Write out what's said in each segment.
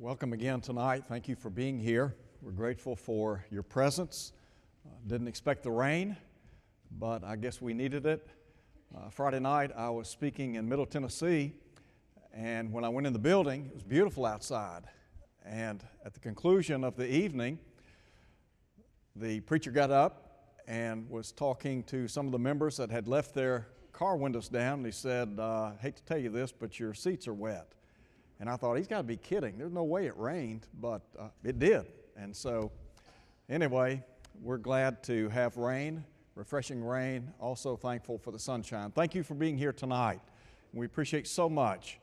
Welcome again tonight. Thank you for being here. We're grateful for your presence. Uh, didn't expect the rain, but I guess we needed it. Uh, Friday night, I was speaking in Middle Tennessee, and when I went in the building, it was beautiful outside. And at the conclusion of the evening, the preacher got up and was talking to some of the members that had left their car windows down. And he said, uh, Hate to tell you this, but your seats are wet. And I thought, he's got to be kidding. There's no way it rained, but uh, it did. And so, anyway, we're glad to have rain, refreshing rain. Also thankful for the sunshine. Thank you for being here tonight. We appreciate so much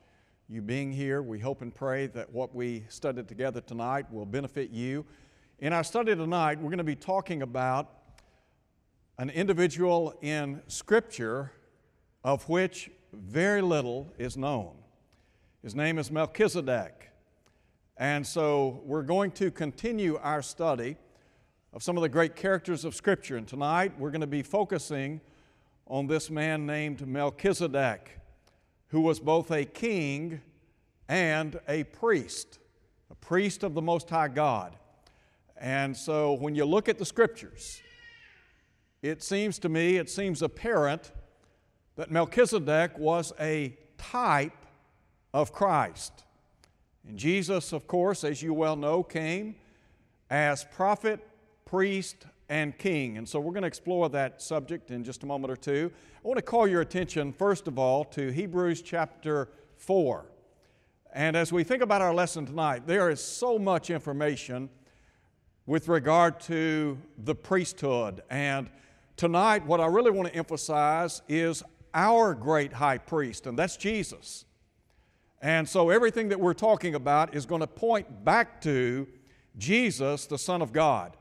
you being here. We hope and pray that what we studied together tonight will benefit you. In our study tonight, we're going to be talking about an individual in Scripture of which very little is known. His name is Melchizedek. And so we're going to continue our study of some of the great characters of Scripture. And tonight we're going to be focusing on this man named Melchizedek, who was both a king and a priest, a priest of the Most High God. And so when you look at the Scriptures, it seems to me, it seems apparent that Melchizedek was a type of Christ. And Jesus, of course, as you well know, came as prophet, priest, and king. And so we're going to explore that subject in just a moment or two. I want to call your attention, first of all, to Hebrews chapter 4. And as we think about our lesson tonight, there is so much information with regard to the priesthood. And tonight, what I really want to emphasize is our great high priest, and that's Jesus. And so everything that we're talking about is going to point back to Jesus, the Son of God.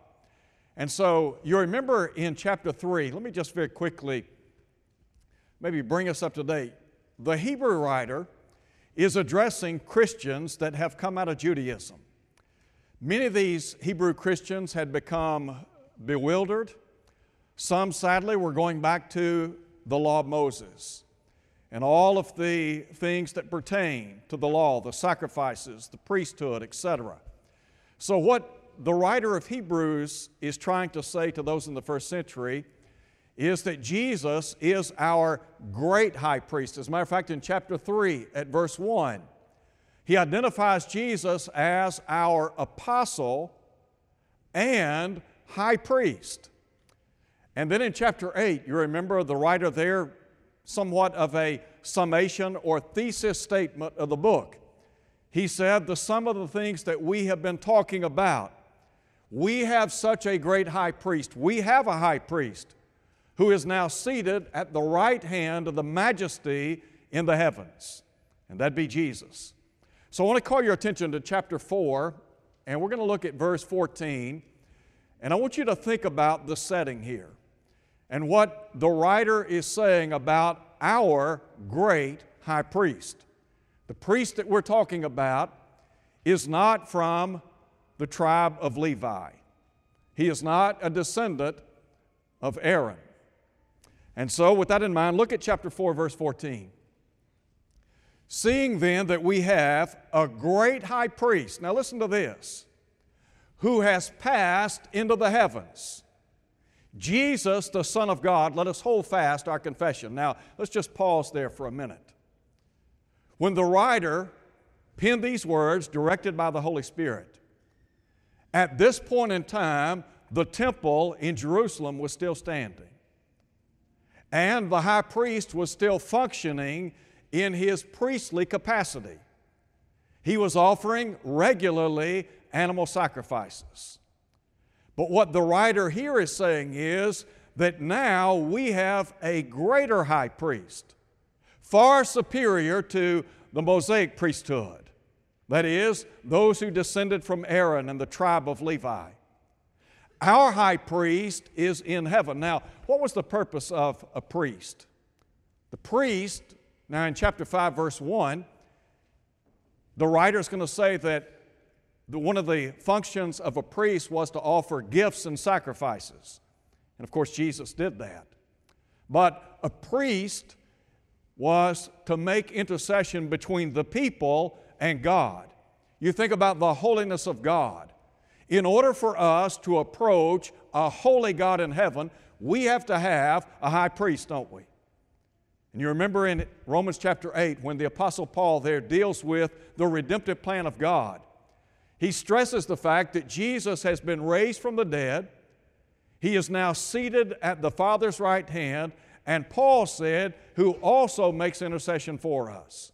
And so you remember in chapter 3, let me just very quickly maybe bring us up to date. The Hebrew writer is addressing Christians that have come out of Judaism. Many of these Hebrew Christians had become bewildered. Some, sadly, were going back to the law of Moses and all of the things that pertain to the law, the sacrifices, the priesthood, etc. So, what the writer of Hebrews is trying to say to those in the first century is that Jesus is our great high priest. As a matter of fact, in chapter 3 at verse 1, he identifies Jesus as our apostle and high priest. And then in chapter 8, you remember the writer there somewhat of a summation or thesis statement of the book. He said, The sum of the things that we have been talking about, we have such a great high priest. We have a high priest who is now seated at the right hand of the majesty in the heavens, and that'd be Jesus. So I want to call your attention to chapter 4, and we're going to look at verse 14, and I want you to think about the setting here and what the writer is saying about our great high priest. The priest that we're talking about is not from the tribe of Levi. He is not a descendant of Aaron. And so, with that in mind, look at chapter 4, verse 14. Seeing then that we have a great high priest, now listen to this, who has passed into the heavens Jesus, the Son of God, let us hold fast our confession. Now, let's just pause there for a minute. When the writer penned these words directed by the Holy Spirit, at this point in time, the temple in Jerusalem was still standing. And the high priest was still functioning in his priestly capacity. He was offering regularly animal sacrifices. But what the writer here is saying is that now we have a greater high priest, far superior to the Mosaic priesthood. That is, those who descended from Aaron and the tribe of Levi. Our high priest is in heaven. Now, what was the purpose of a priest? The priest, now in chapter 5, verse 1, the writer is going to say that one of the functions of a priest was to offer gifts and sacrifices. And of course, Jesus did that. But a priest was to make intercession between the people and God. You think about the holiness of God. In order for us to approach a holy God in heaven, we have to have a high priest, don't we? And you remember in Romans chapter 8 when the Apostle Paul there deals with the redemptive plan of God, he stresses the fact that Jesus has been raised from the dead. He is now seated at the Father's right hand, and Paul said, who also makes intercession for us.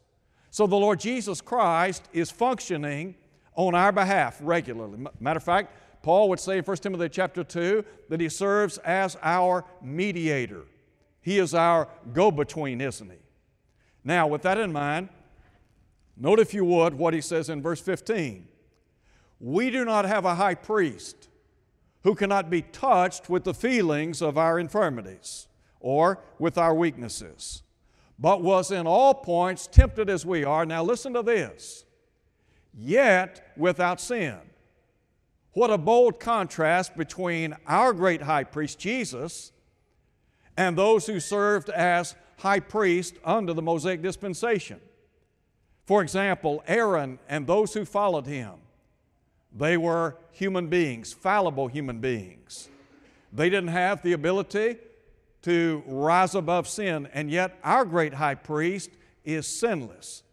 So the Lord Jesus Christ is functioning on our behalf regularly. Matter of fact, Paul would say in 1 Timothy chapter 2 that he serves as our mediator. He is our go between, isn't he? Now, with that in mind, note if you would what he says in verse 15. We do not have a high priest who cannot be touched with the feelings of our infirmities or with our weaknesses, but was in all points tempted as we are. Now, listen to this yet without sin. What a bold contrast between our great high priest, Jesus, and those who served as high priest under the Mosaic dispensation. For example, Aaron and those who followed him, they were human beings, fallible human beings. They didn't have the ability to rise above sin, and yet our great high priest is sinless.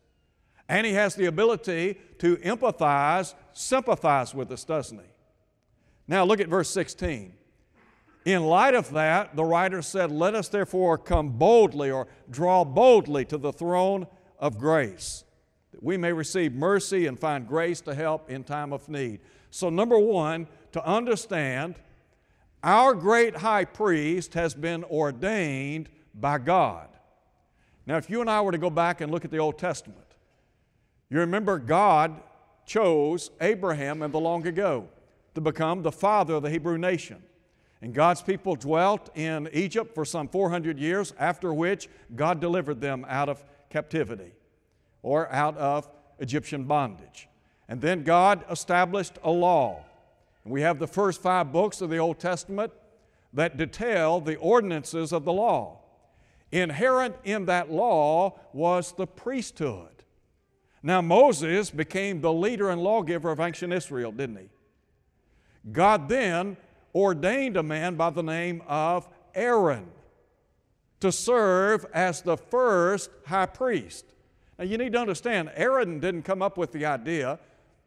And he has the ability to empathize, sympathize with us, doesn't he? Now look at verse 16. In light of that, the writer said, Let us therefore come boldly or draw boldly to the throne of grace, that we may receive mercy and find grace to help in time of need. So, number one, to understand our great high priest has been ordained by God. Now, if you and I were to go back and look at the Old Testament, you remember God chose Abraham in the long ago to become the father of the Hebrew nation. And God's people dwelt in Egypt for some 400 years, after which God delivered them out of captivity or out of Egyptian bondage. And then God established a law. And we have the first five books of the Old Testament that detail the ordinances of the law. Inherent in that law was the priesthood. Now, Moses became the leader and lawgiver of ancient Israel, didn't he? God then ordained a man by the name of Aaron to serve as the first high priest. Now, you need to understand, Aaron didn't come up with the idea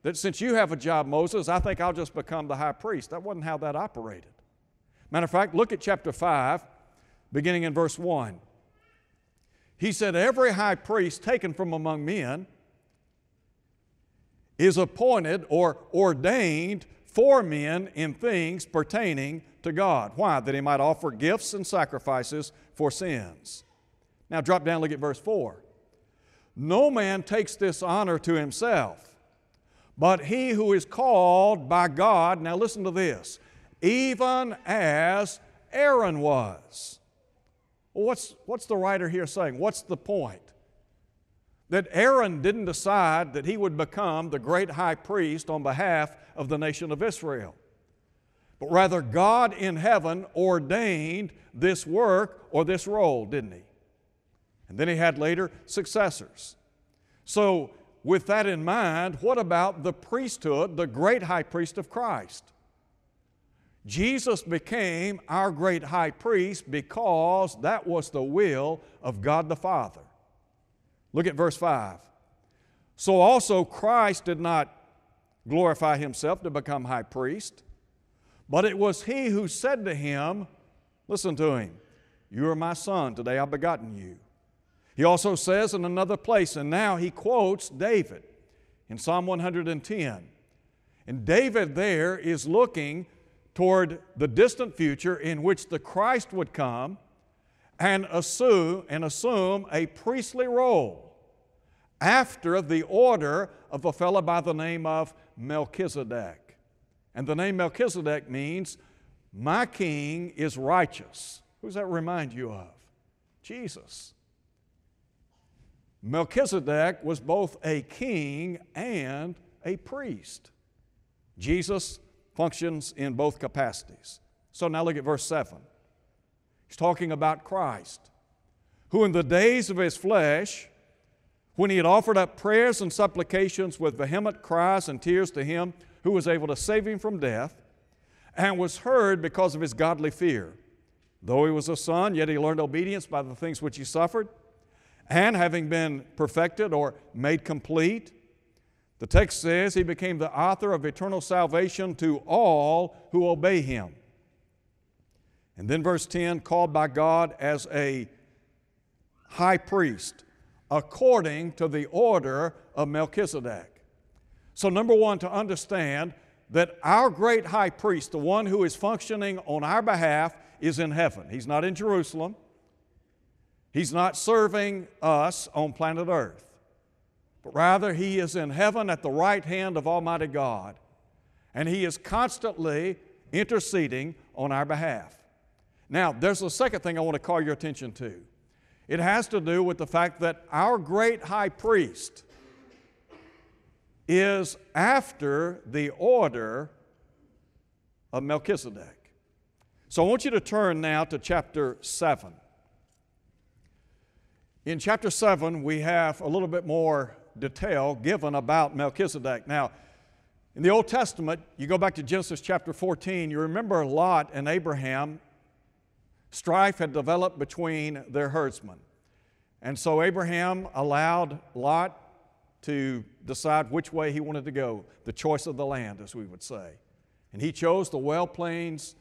that since you have a job, Moses, I think I'll just become the high priest. That wasn't how that operated. Matter of fact, look at chapter 5, beginning in verse 1. He said, Every high priest taken from among men is appointed or ordained for men in things pertaining to God. Why? That he might offer gifts and sacrifices for sins. Now drop down, look at verse 4. No man takes this honor to himself, but he who is called by God, now listen to this, even as Aaron was. What's, what's the writer here saying? What's the point? that Aaron didn't decide that he would become the great high priest on behalf of the nation of Israel. But rather, God in heaven ordained this work or this role, didn't he? And then he had later successors. So, with that in mind, what about the priesthood, the great high priest of Christ? Jesus became our great high priest because that was the will of God the Father. Look at verse 5. So also Christ did not glorify himself to become high priest, but it was he who said to him, Listen to him, You are my son, today I've begotten you. He also says in another place, and now he quotes David in Psalm 110. And David there is looking toward the distant future in which the Christ would come and assume, and assume a priestly role after the order of a fellow by the name of Melchizedek. And the name Melchizedek means, My king is righteous. Who does that remind you of? Jesus. Melchizedek was both a king and a priest. Jesus functions in both capacities. So now look at verse 7. He's talking about Christ, who in the days of his flesh when he had offered up prayers and supplications with vehement cries and tears to him who was able to save him from death, and was heard because of his godly fear. Though he was a son, yet he learned obedience by the things which he suffered. And having been perfected or made complete, the text says he became the author of eternal salvation to all who obey him. And then verse 10 called by God as a high priest according to the order of Melchizedek. So, number one, to understand that our great high priest, the one who is functioning on our behalf, is in heaven. He's not in Jerusalem. He's not serving us on planet Earth, but rather he is in heaven at the right hand of Almighty God, and he is constantly interceding on our behalf. Now, there's a second thing I want to call your attention to. It has to do with the fact that our great high priest is after the order of Melchizedek. So I want you to turn now to chapter 7. In chapter 7, we have a little bit more detail given about Melchizedek. Now, in the Old Testament, you go back to Genesis chapter 14, you remember Lot and Abraham, strife had developed between their herdsmen. And so Abraham allowed Lot to decide which way he wanted to go, the choice of the land, as we would say. And he chose the well plains,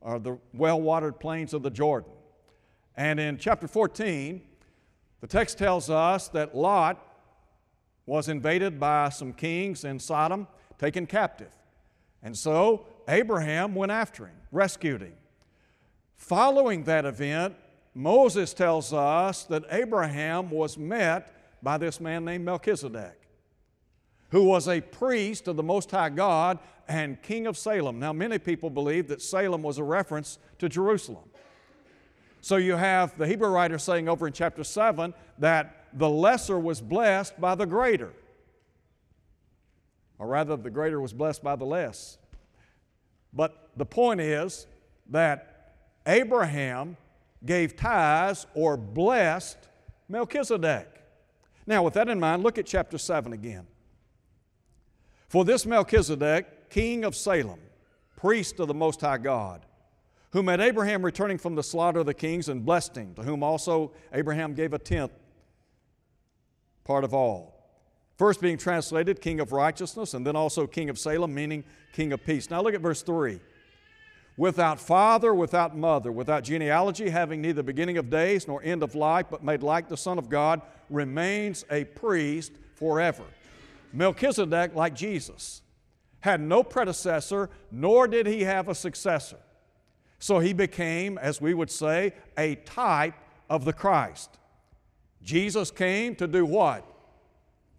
or the well watered plains of the Jordan. And in chapter 14, the text tells us that Lot was invaded by some kings in Sodom, taken captive. And so Abraham went after him, rescued him. Following that event, Moses tells us that Abraham was met by this man named Melchizedek, who was a priest of the Most High God and king of Salem. Now, many people believe that Salem was a reference to Jerusalem. So you have the Hebrew writer saying over in chapter 7 that the lesser was blessed by the greater. Or rather, the greater was blessed by the less. But the point is that Abraham gave tithes or blessed Melchizedek. Now, with that in mind, look at chapter 7 again. For this Melchizedek, king of Salem, priest of the Most High God, who met Abraham returning from the slaughter of the kings and blessed him, to whom also Abraham gave a tenth part of all. First being translated king of righteousness, and then also king of Salem, meaning king of peace. Now look at verse 3. Without father, without mother, without genealogy, having neither beginning of days nor end of life, but made like the Son of God, remains a priest forever. Melchizedek, like Jesus, had no predecessor, nor did he have a successor. So he became, as we would say, a type of the Christ. Jesus came to do what?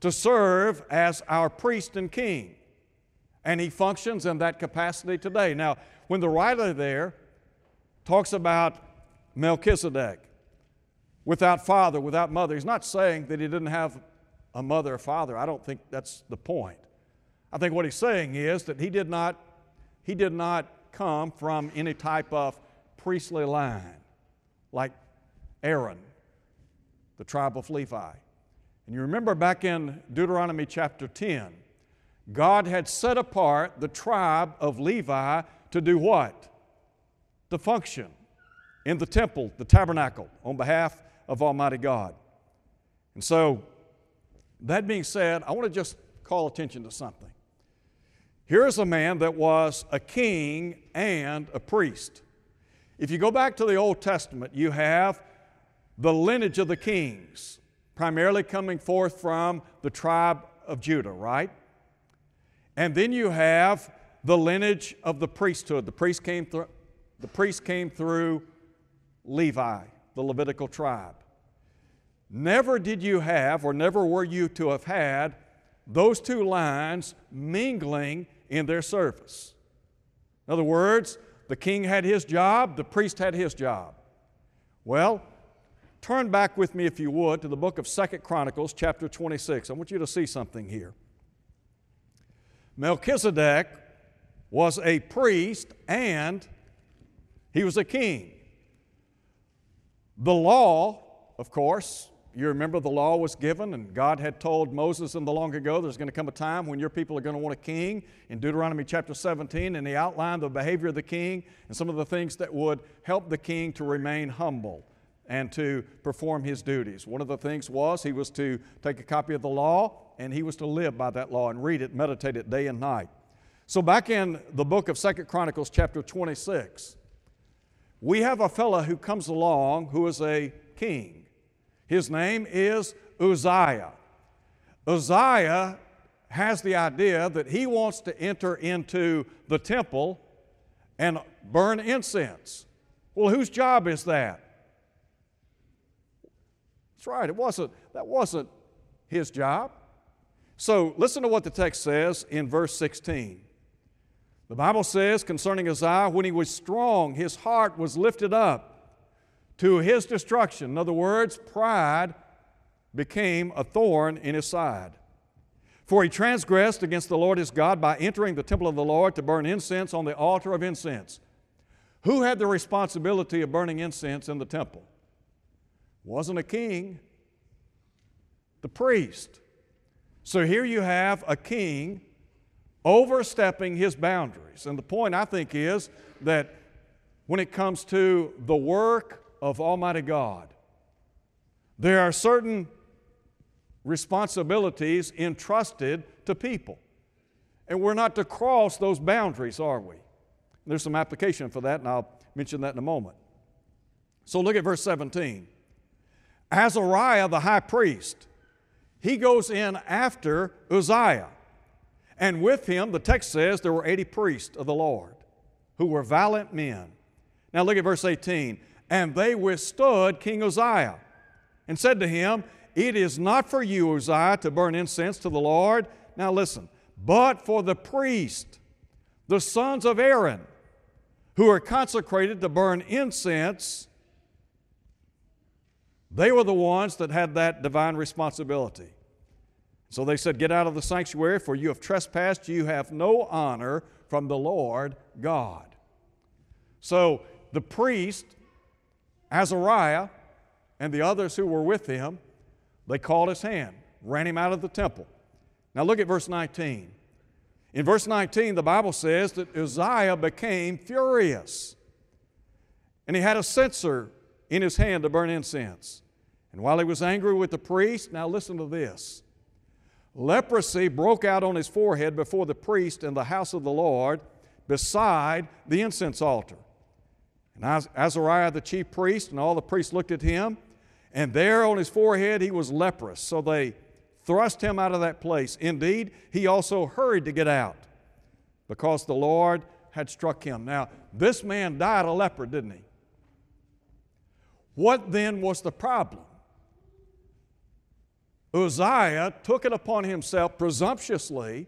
To serve as our priest and king. And he functions in that capacity today. Now, when the writer there talks about Melchizedek, without father, without mother, he's not saying that he didn't have a mother or father. I don't think that's the point. I think what he's saying is that he did not, he did not come from any type of priestly line, like Aaron, the tribe of Levi. And you remember back in Deuteronomy chapter 10, God had set apart the tribe of Levi to do what? To function in the temple, the tabernacle, on behalf of Almighty God. And so, that being said, I want to just call attention to something. Here is a man that was a king and a priest. If you go back to the Old Testament, you have the lineage of the kings, primarily coming forth from the tribe of Judah, right? And then you have the lineage of the priesthood. The priest came through, the priest came through Levi, the Levitical tribe. Never did you have, or never were you to have had, those two lines mingling in their service. In other words, the king had his job, the priest had his job. Well, turn back with me, if you would, to the book of Second Chronicles, chapter 26. I want you to see something here. Melchizedek was a priest and he was a king. The law, of course, You remember the law was given, and God had told Moses in the long ago there's going to come a time when your people are going to want a king. In Deuteronomy chapter 17, and he outlined the behavior of the king and some of the things that would help the king to remain humble and to perform his duties. One of the things was he was to take a copy of the law and he was to live by that law and read it, meditate it day and night. So back in the book of Second Chronicles chapter 26, we have a fellow who comes along who is a king. His name is Uzziah. Uzziah has the idea that he wants to enter into the temple and burn incense. Well, whose job is that? That's right, it wasn't, that wasn't his job. So listen to what the text says in verse 16. The Bible says concerning Uzziah, when he was strong, his heart was lifted up to his destruction. In other words, pride became a thorn in his side. For he transgressed against the Lord his God by entering the temple of the Lord to burn incense on the altar of incense. Who had the responsibility of burning incense in the temple? Wasn't a king, the priest. So here you have a king overstepping his boundaries. And the point I think is that when it comes to the work of Almighty God. There are certain responsibilities entrusted to people. And we're not to cross those boundaries, are we? There's some application for that, and I'll mention that in a moment. So look at verse 17. Azariah, the high priest, he goes in after Uzziah. And with him, the text says, there were 80 priests of the Lord who were valiant men. Now look at verse 18. And they withstood King Uzziah and said to him, It is not for you, Uzziah, to burn incense to the Lord. Now listen, but for the priest, the sons of Aaron, who are consecrated to burn incense. They were the ones that had that divine responsibility. So they said, Get out of the sanctuary, for you have trespassed. You have no honor from the Lord God. So the priest Azariah and the others who were with him, they called his hand, ran him out of the temple. Now look at verse 19. In verse 19, the Bible says that Uzziah became furious. And he had a censer in his hand to burn incense. And while he was angry with the priest, now listen to this leprosy broke out on his forehead before the priest in the house of the Lord beside the incense altar. And Azariah the chief priest and all the priests looked at him, and there on his forehead he was leprous. So they thrust him out of that place. Indeed, he also hurried to get out because the Lord had struck him. Now, this man died a leper, didn't he? What then was the problem? Uzziah took it upon himself presumptuously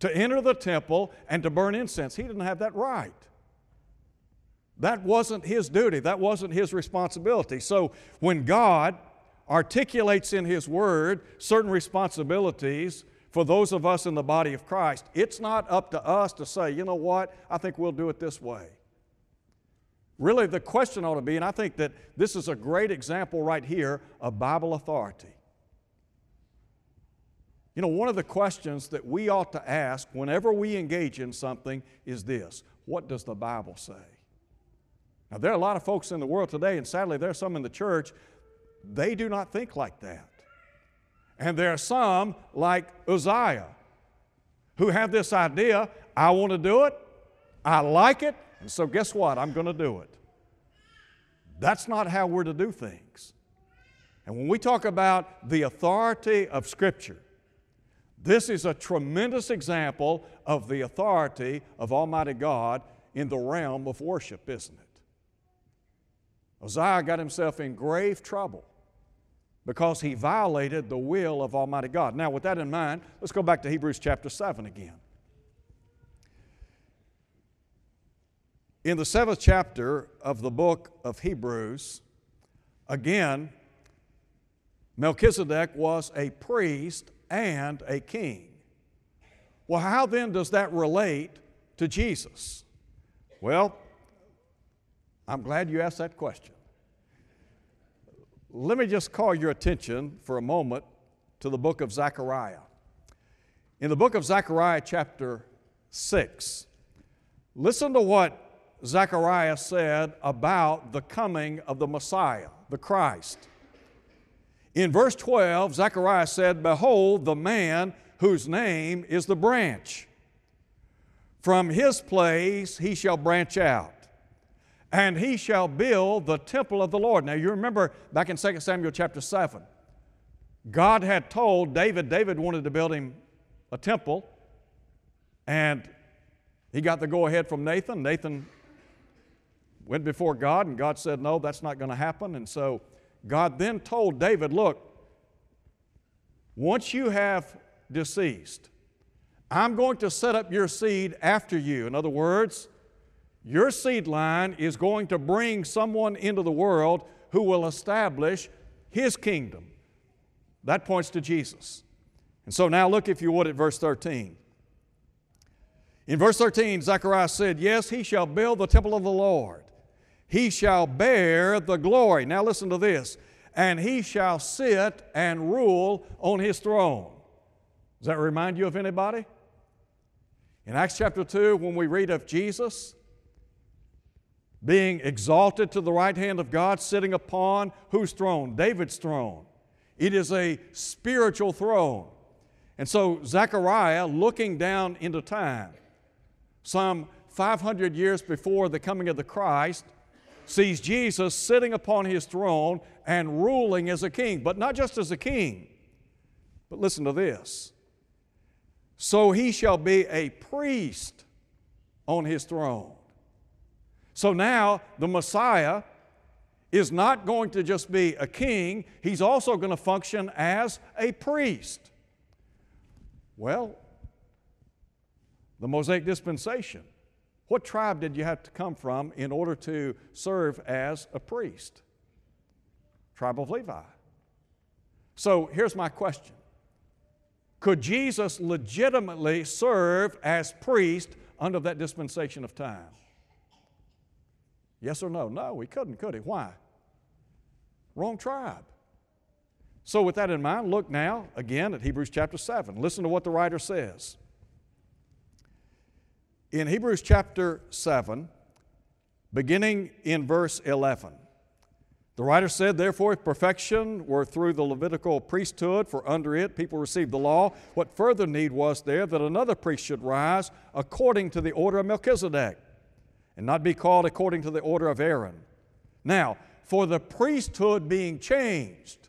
to enter the temple and to burn incense. He didn't have that right. That wasn't his duty, that wasn't his responsibility. So when God articulates in His Word certain responsibilities for those of us in the body of Christ, it's not up to us to say, you know what, I think we'll do it this way. Really, the question ought to be, and I think that this is a great example right here of Bible authority. You know, one of the questions that we ought to ask whenever we engage in something is this What does the Bible say? Now, there are a lot of folks in the world today, and sadly, there are some in the church, they do not think like that. And there are some, like Uzziah, who have this idea I want to do it, I like it, and so guess what? I'm going to do it. That's not how we're to do things. And when we talk about the authority of Scripture, this is a tremendous example of the authority of Almighty God in the realm of worship, isn't it? Uzziah got himself in grave trouble because he violated the will of Almighty God. Now, with that in mind, let's go back to Hebrews chapter 7 again. In the seventh chapter of the book of Hebrews, again, Melchizedek was a priest and a king. Well, how then does that relate to Jesus? Well, I'm glad you asked that question. let me just call your attention for a moment to the book of Zechariah. In the book of Zechariah, chapter 6, listen to what Zechariah said about the coming of the Messiah, the Christ. In verse 12, Zechariah said, Behold, the man whose name is the branch. From his place he shall branch out, and he shall build the temple of the Lord. Now, you remember back in 2 Samuel chapter 7, God had told David, David wanted to build him a temple, and he got the go ahead from Nathan. Nathan went before God, and God said, No, that's not going to happen. And so God then told David, Look, once you have deceased, I'm going to set up your seed after you. In other words, your seed line is going to bring someone into the world who will establish his kingdom. That points to Jesus. And so now look, if you would, at verse 13. In verse 13, Zechariah said, Yes, he shall build the temple of the Lord. He shall bear the glory. Now listen to this. And he shall sit and rule on his throne. Does that remind you of anybody? In Acts chapter 2, when we read of Jesus being exalted to the right hand of God, sitting upon whose throne? David's throne. It is a spiritual throne. And so Zechariah, looking down into time, some 500 years before the coming of the Christ, sees Jesus sitting upon his throne and ruling as a king, but not just as a king. But listen to this so he shall be a priest on his throne. So now the Messiah is not going to just be a king, he's also going to function as a priest. Well, the Mosaic dispensation. What tribe did you have to come from in order to serve as a priest? Tribe of Levi. So here's my question could Jesus legitimately serve as priest under that dispensation of time? Yes or no? No, he couldn't, could he? Why? Wrong tribe. So, with that in mind, look now again at Hebrews chapter 7. Listen to what the writer says. In Hebrews chapter 7, beginning in verse 11, the writer said, Therefore, if perfection were through the Levitical priesthood, for under it people received the law, what further need was there that another priest should rise according to the order of Melchizedek, and not be called according to the order of Aaron? Now, for the priesthood being changed,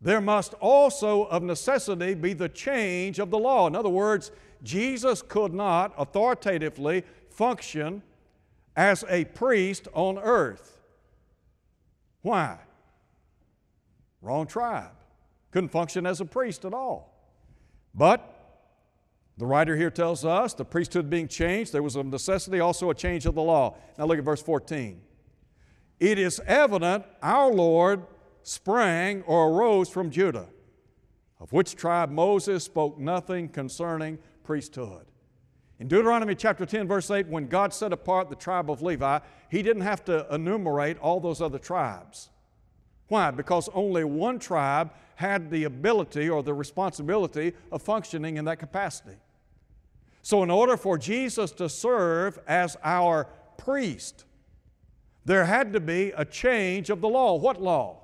there must also of necessity be the change of the law. In other words, Jesus could not authoritatively function as a priest on earth. Why? Wrong tribe. Couldn't function as a priest at all. But the writer here tells us the priesthood being changed, there was a necessity, also a change of the law. Now look at verse 14. It is evident our Lord sprang or arose from Judah, of which tribe Moses spoke nothing concerning priesthood. In Deuteronomy chapter 10, verse 8, when God set apart the tribe of Levi, He didn't have to enumerate all those other tribes. Why? Because only one tribe had the ability or the responsibility of functioning in that capacity. So, in order for Jesus to serve as our priest, there had to be a change of the law. What law?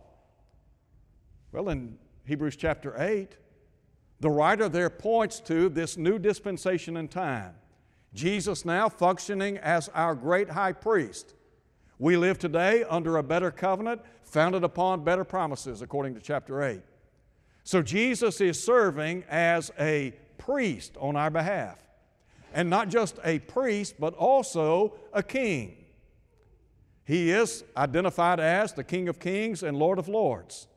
Well, in Hebrews chapter 8, the writer there points to this new dispensation in time. Jesus now functioning as our great high priest. We live today under a better covenant founded upon better promises, according to chapter 8. So Jesus is serving as a priest on our behalf. And not just a priest, but also a king. He is identified as the King of Kings and Lord of Lords.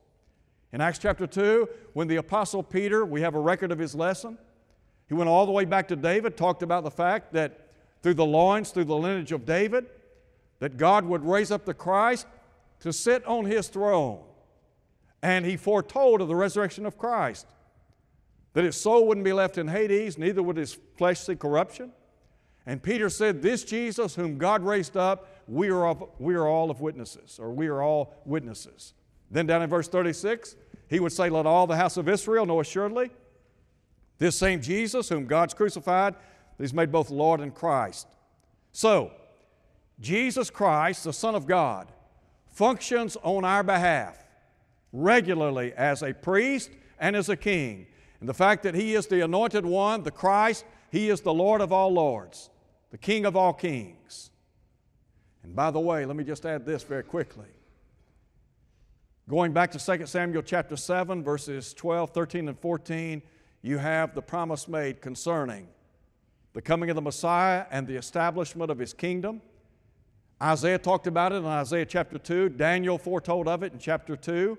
In Acts chapter 2, when the Apostle Peter, we have a record of his lesson, he went all the way back to David, talked about the fact that through the loins, through the lineage of David, that God would raise up the Christ to sit on his throne. And he foretold of the resurrection of Christ, that his soul wouldn't be left in Hades, neither would his flesh see corruption. And Peter said, This Jesus whom God raised up, we are, of, we are all of witnesses, or we are all witnesses. Then down in verse 36, he would say, Let all the house of Israel know assuredly this same Jesus, whom God's crucified, he's made both Lord and Christ. So, Jesus Christ, the Son of God, functions on our behalf regularly as a priest and as a king. And the fact that he is the anointed one, the Christ, he is the Lord of all lords, the King of all kings. And by the way, let me just add this very quickly. Going back to 2 Samuel chapter 7, verses 12, 13, and 14, you have the promise made concerning the coming of the Messiah and the establishment of his kingdom. Isaiah talked about it in Isaiah chapter 2. Daniel foretold of it in chapter 2.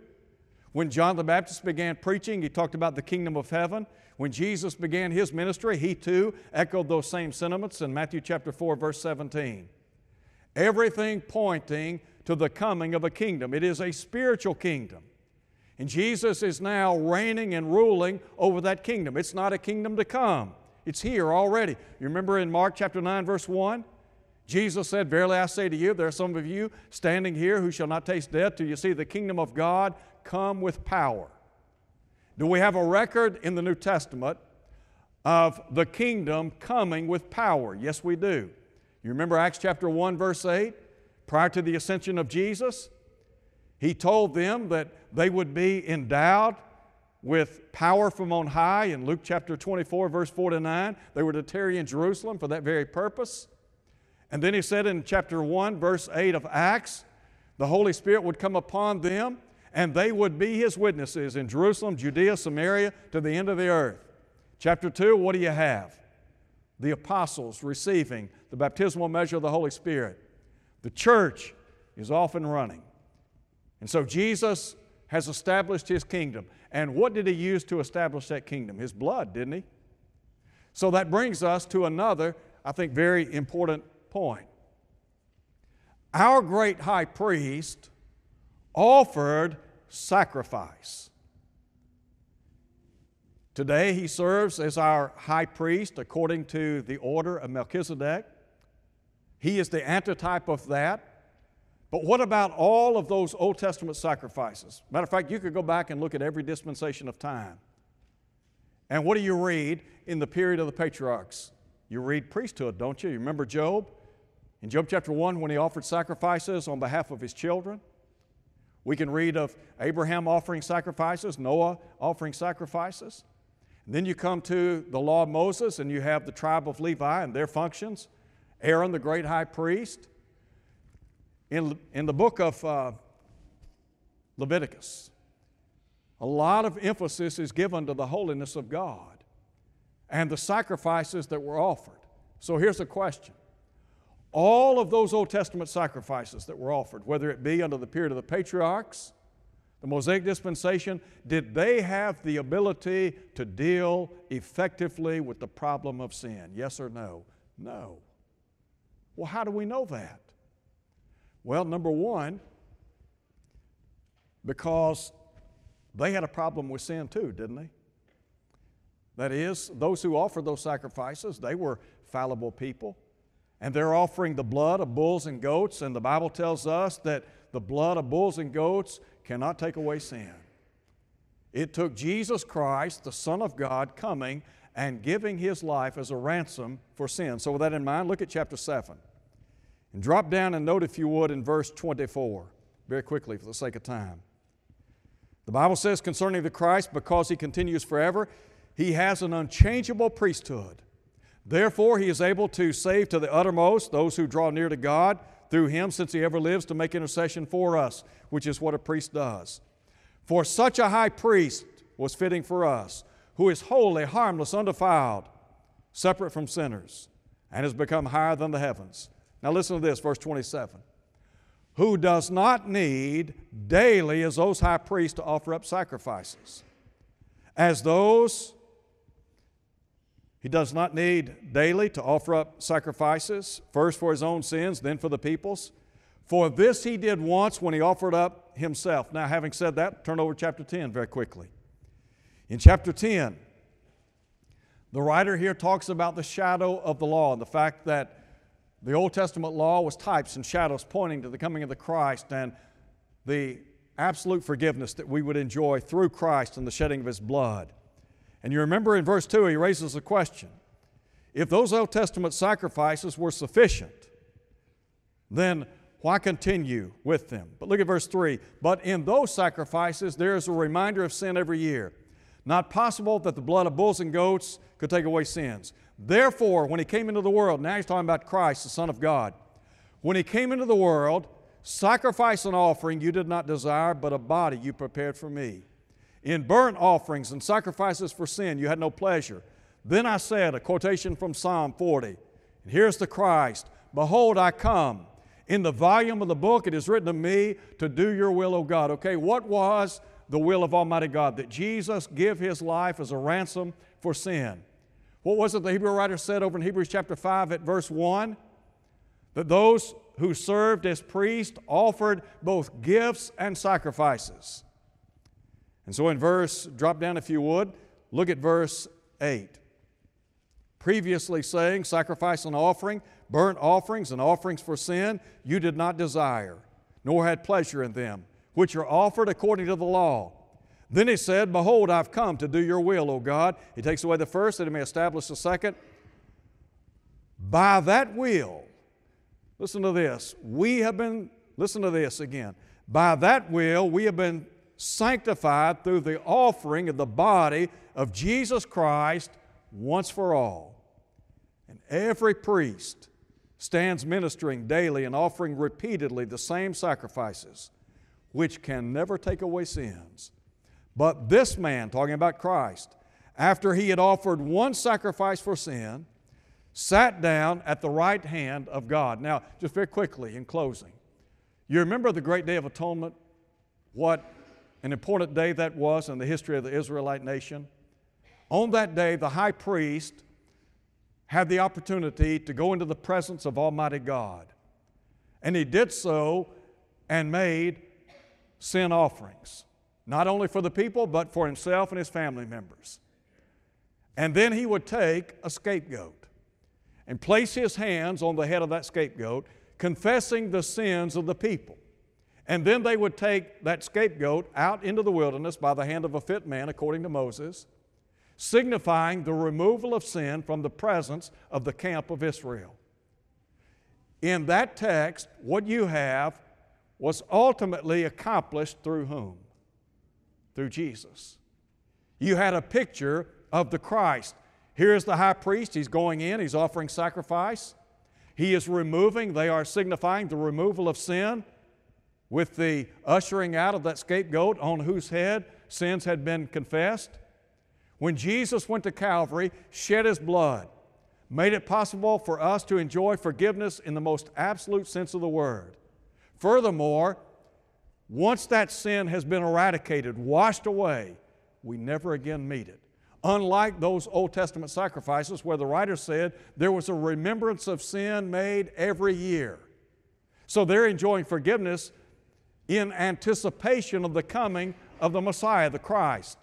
When John the Baptist began preaching, he talked about the kingdom of heaven. When Jesus began his ministry, he too echoed those same sentiments in Matthew chapter 4, verse 17. Everything pointing to the coming of a kingdom. It is a spiritual kingdom. And Jesus is now reigning and ruling over that kingdom. It's not a kingdom to come, it's here already. You remember in Mark chapter 9, verse 1? Jesus said, Verily I say to you, there are some of you standing here who shall not taste death till you see the kingdom of God come with power. Do we have a record in the New Testament of the kingdom coming with power? Yes, we do. You remember Acts chapter 1, verse 8? Prior to the ascension of Jesus, he told them that they would be endowed with power from on high in Luke chapter 24, verse 49. They were to tarry in Jerusalem for that very purpose. And then he said in chapter 1, verse 8 of Acts, the Holy Spirit would come upon them and they would be his witnesses in Jerusalem, Judea, Samaria, to the end of the earth. Chapter 2, what do you have? The apostles receiving the baptismal measure of the Holy Spirit. The church is off and running. And so Jesus has established his kingdom. And what did he use to establish that kingdom? His blood, didn't he? So that brings us to another, I think, very important point. Our great high priest offered sacrifice. Today, he serves as our high priest according to the order of Melchizedek. He is the antitype of that. But what about all of those Old Testament sacrifices? Matter of fact, you could go back and look at every dispensation of time. And what do you read in the period of the patriarchs? You read priesthood, don't you? You remember Job? In Job chapter 1, when he offered sacrifices on behalf of his children, we can read of Abraham offering sacrifices, Noah offering sacrifices. And then you come to the law of Moses, and you have the tribe of Levi and their functions, Aaron, the great high priest. In, in the book of uh, Leviticus, a lot of emphasis is given to the holiness of God and the sacrifices that were offered. So here's a question all of those Old Testament sacrifices that were offered, whether it be under the period of the patriarchs, the Mosaic dispensation, did they have the ability to deal effectively with the problem of sin? Yes or no? No. Well, how do we know that? Well, number one, because they had a problem with sin too, didn't they? That is, those who offered those sacrifices, they were fallible people and they're offering the blood of bulls and goats, and the Bible tells us that the blood of bulls and goats cannot take away sin. It took Jesus Christ, the Son of God, coming and giving his life as a ransom for sin. So, with that in mind, look at chapter 7. And drop down and note, if you would, in verse 24, very quickly for the sake of time. The Bible says concerning the Christ, because he continues forever, he has an unchangeable priesthood. Therefore, he is able to save to the uttermost those who draw near to God through him, since he ever lives to make intercession for us, which is what a priest does. For such a high priest was fitting for us, who is holy, harmless, undefiled, separate from sinners, and has become higher than the heavens. Now, listen to this, verse 27. Who does not need daily as those high priests to offer up sacrifices, as those he does not need daily to offer up sacrifices, first for his own sins, then for the people's. For this he did once when he offered up himself. Now, having said that, turn over chapter 10 very quickly. In chapter 10, the writer here talks about the shadow of the law and the fact that the Old Testament law was types and shadows pointing to the coming of the Christ, and the absolute forgiveness that we would enjoy through Christ and the shedding of His blood. And you remember in verse 2, he raises a question. If those Old Testament sacrifices were sufficient, then why continue with them? But look at verse 3. But in those sacrifices, there is a reminder of sin every year. Not possible that the blood of bulls and goats could take away sins. Therefore, when he came into the world, now he's talking about Christ, the Son of God. When he came into the world, sacrifice and offering you did not desire, but a body you prepared for me. In burnt offerings and sacrifices for sin you had no pleasure. Then I said, a quotation from Psalm 40, and here's the Christ Behold, I come. In the volume of the book, it is written of me to do your will, O God. Okay, what was the will of Almighty God? That Jesus give his life as a ransom for sin. What was it the Hebrew writer said over in Hebrews chapter 5 at verse 1? That those who served as priests offered both gifts and sacrifices. And so in verse, drop down if you would, look at verse 8. Previously saying, sacrifice and offering burnt offerings and offerings for sin you did not desire, nor had pleasure in them, which are offered according to the law. Then he said, Behold, I've come to do your will, O God. He takes away the first that he may establish the second. By that will, listen to this, we have been, listen to this again. By that will, we have been sanctified through the offering of the body of Jesus Christ once for all. And every priest stands ministering daily and offering repeatedly the same sacrifices, which can never take away sins. But this man, talking about Christ, after he had offered one sacrifice for sin, sat down at the right hand of God. Now, just very quickly in closing, you remember the great day of atonement? What an important day that was in the history of the Israelite nation. On that day, the high priest had the opportunity to go into the presence of Almighty God. And he did so and made sin offerings, not only for the people, but for himself and his family members. And then he would take a scapegoat and place his hands on the head of that scapegoat, confessing the sins of the people. And then they would take that scapegoat out into the wilderness by the hand of a fit man, according to Moses, signifying the removal of sin from the presence of the camp of Israel. In that text, what you have was ultimately accomplished through whom? Through Jesus. You had a picture of the Christ. Here's the high priest. He's going in, he's offering sacrifice. He is removing, they are signifying the removal of sin with the ushering out of that scapegoat on whose head sins had been confessed. When Jesus went to Calvary, shed his blood, made it possible for us to enjoy forgiveness in the most absolute sense of the word. Furthermore, once that sin has been eradicated, washed away, we never again meet it. Unlike those Old Testament sacrifices where the writer said there was a remembrance of sin made every year. So they're enjoying forgiveness in anticipation of the coming of the Messiah, the Christ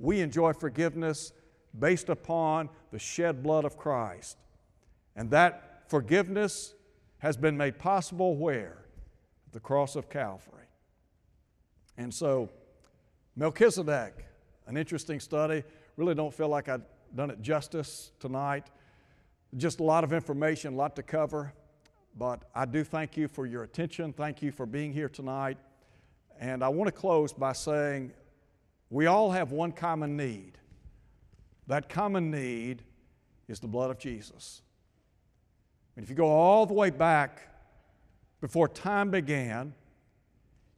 we enjoy forgiveness based upon the shed blood of Christ. And that forgiveness has been made possible where? The cross of Calvary. And so, Melchizedek, an interesting study. Really don't feel like I've done it justice tonight. Just a lot of information, a lot to cover. But I do thank you for your attention. Thank you for being here tonight. And I want to close by saying we all have one common need. That common need is the blood of Jesus. And if you go all the way back before time began,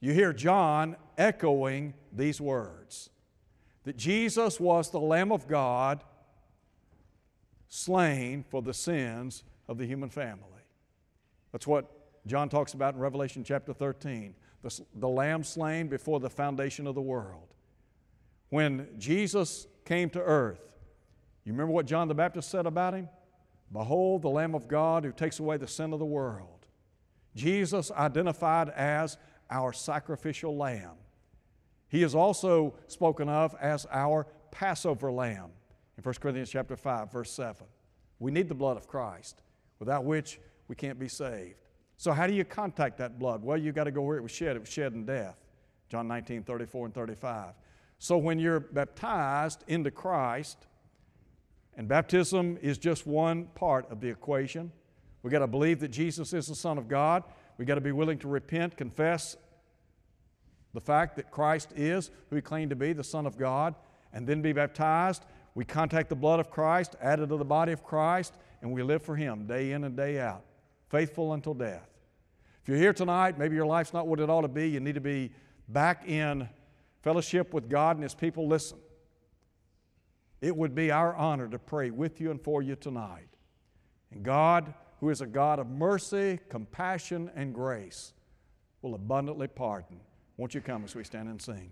you hear John echoing these words that Jesus was the Lamb of God slain for the sins of the human family. That's what John talks about in Revelation chapter 13 the, the Lamb slain before the foundation of the world when Jesus came to earth, you remember what John the Baptist said about him? Behold, the Lamb of God who takes away the sin of the world. Jesus identified as our sacrificial lamb. He is also spoken of as our Passover lamb in 1 Corinthians chapter 5 verse 7. We need the blood of Christ, without which we can't be saved. So how do you contact that blood? Well, you got to go where it was shed. It was shed in death. John 19, 34 and 35. So when you're baptized into Christ, and baptism is just one part of the equation, we got to believe that Jesus is the Son of God. We got to be willing to repent, confess the fact that Christ is who he claimed to be, the Son of God, and then be baptized. We contact the blood of Christ, added to the body of Christ, and we live for him day in and day out, faithful until death. If you're here tonight, maybe your life's not what it ought to be, you need to be back in fellowship with God and His people. Listen, it would be our honor to pray with you and for you tonight. And God, who is a God of mercy, compassion, and grace, will abundantly pardon. Won't you come as we stand and sing?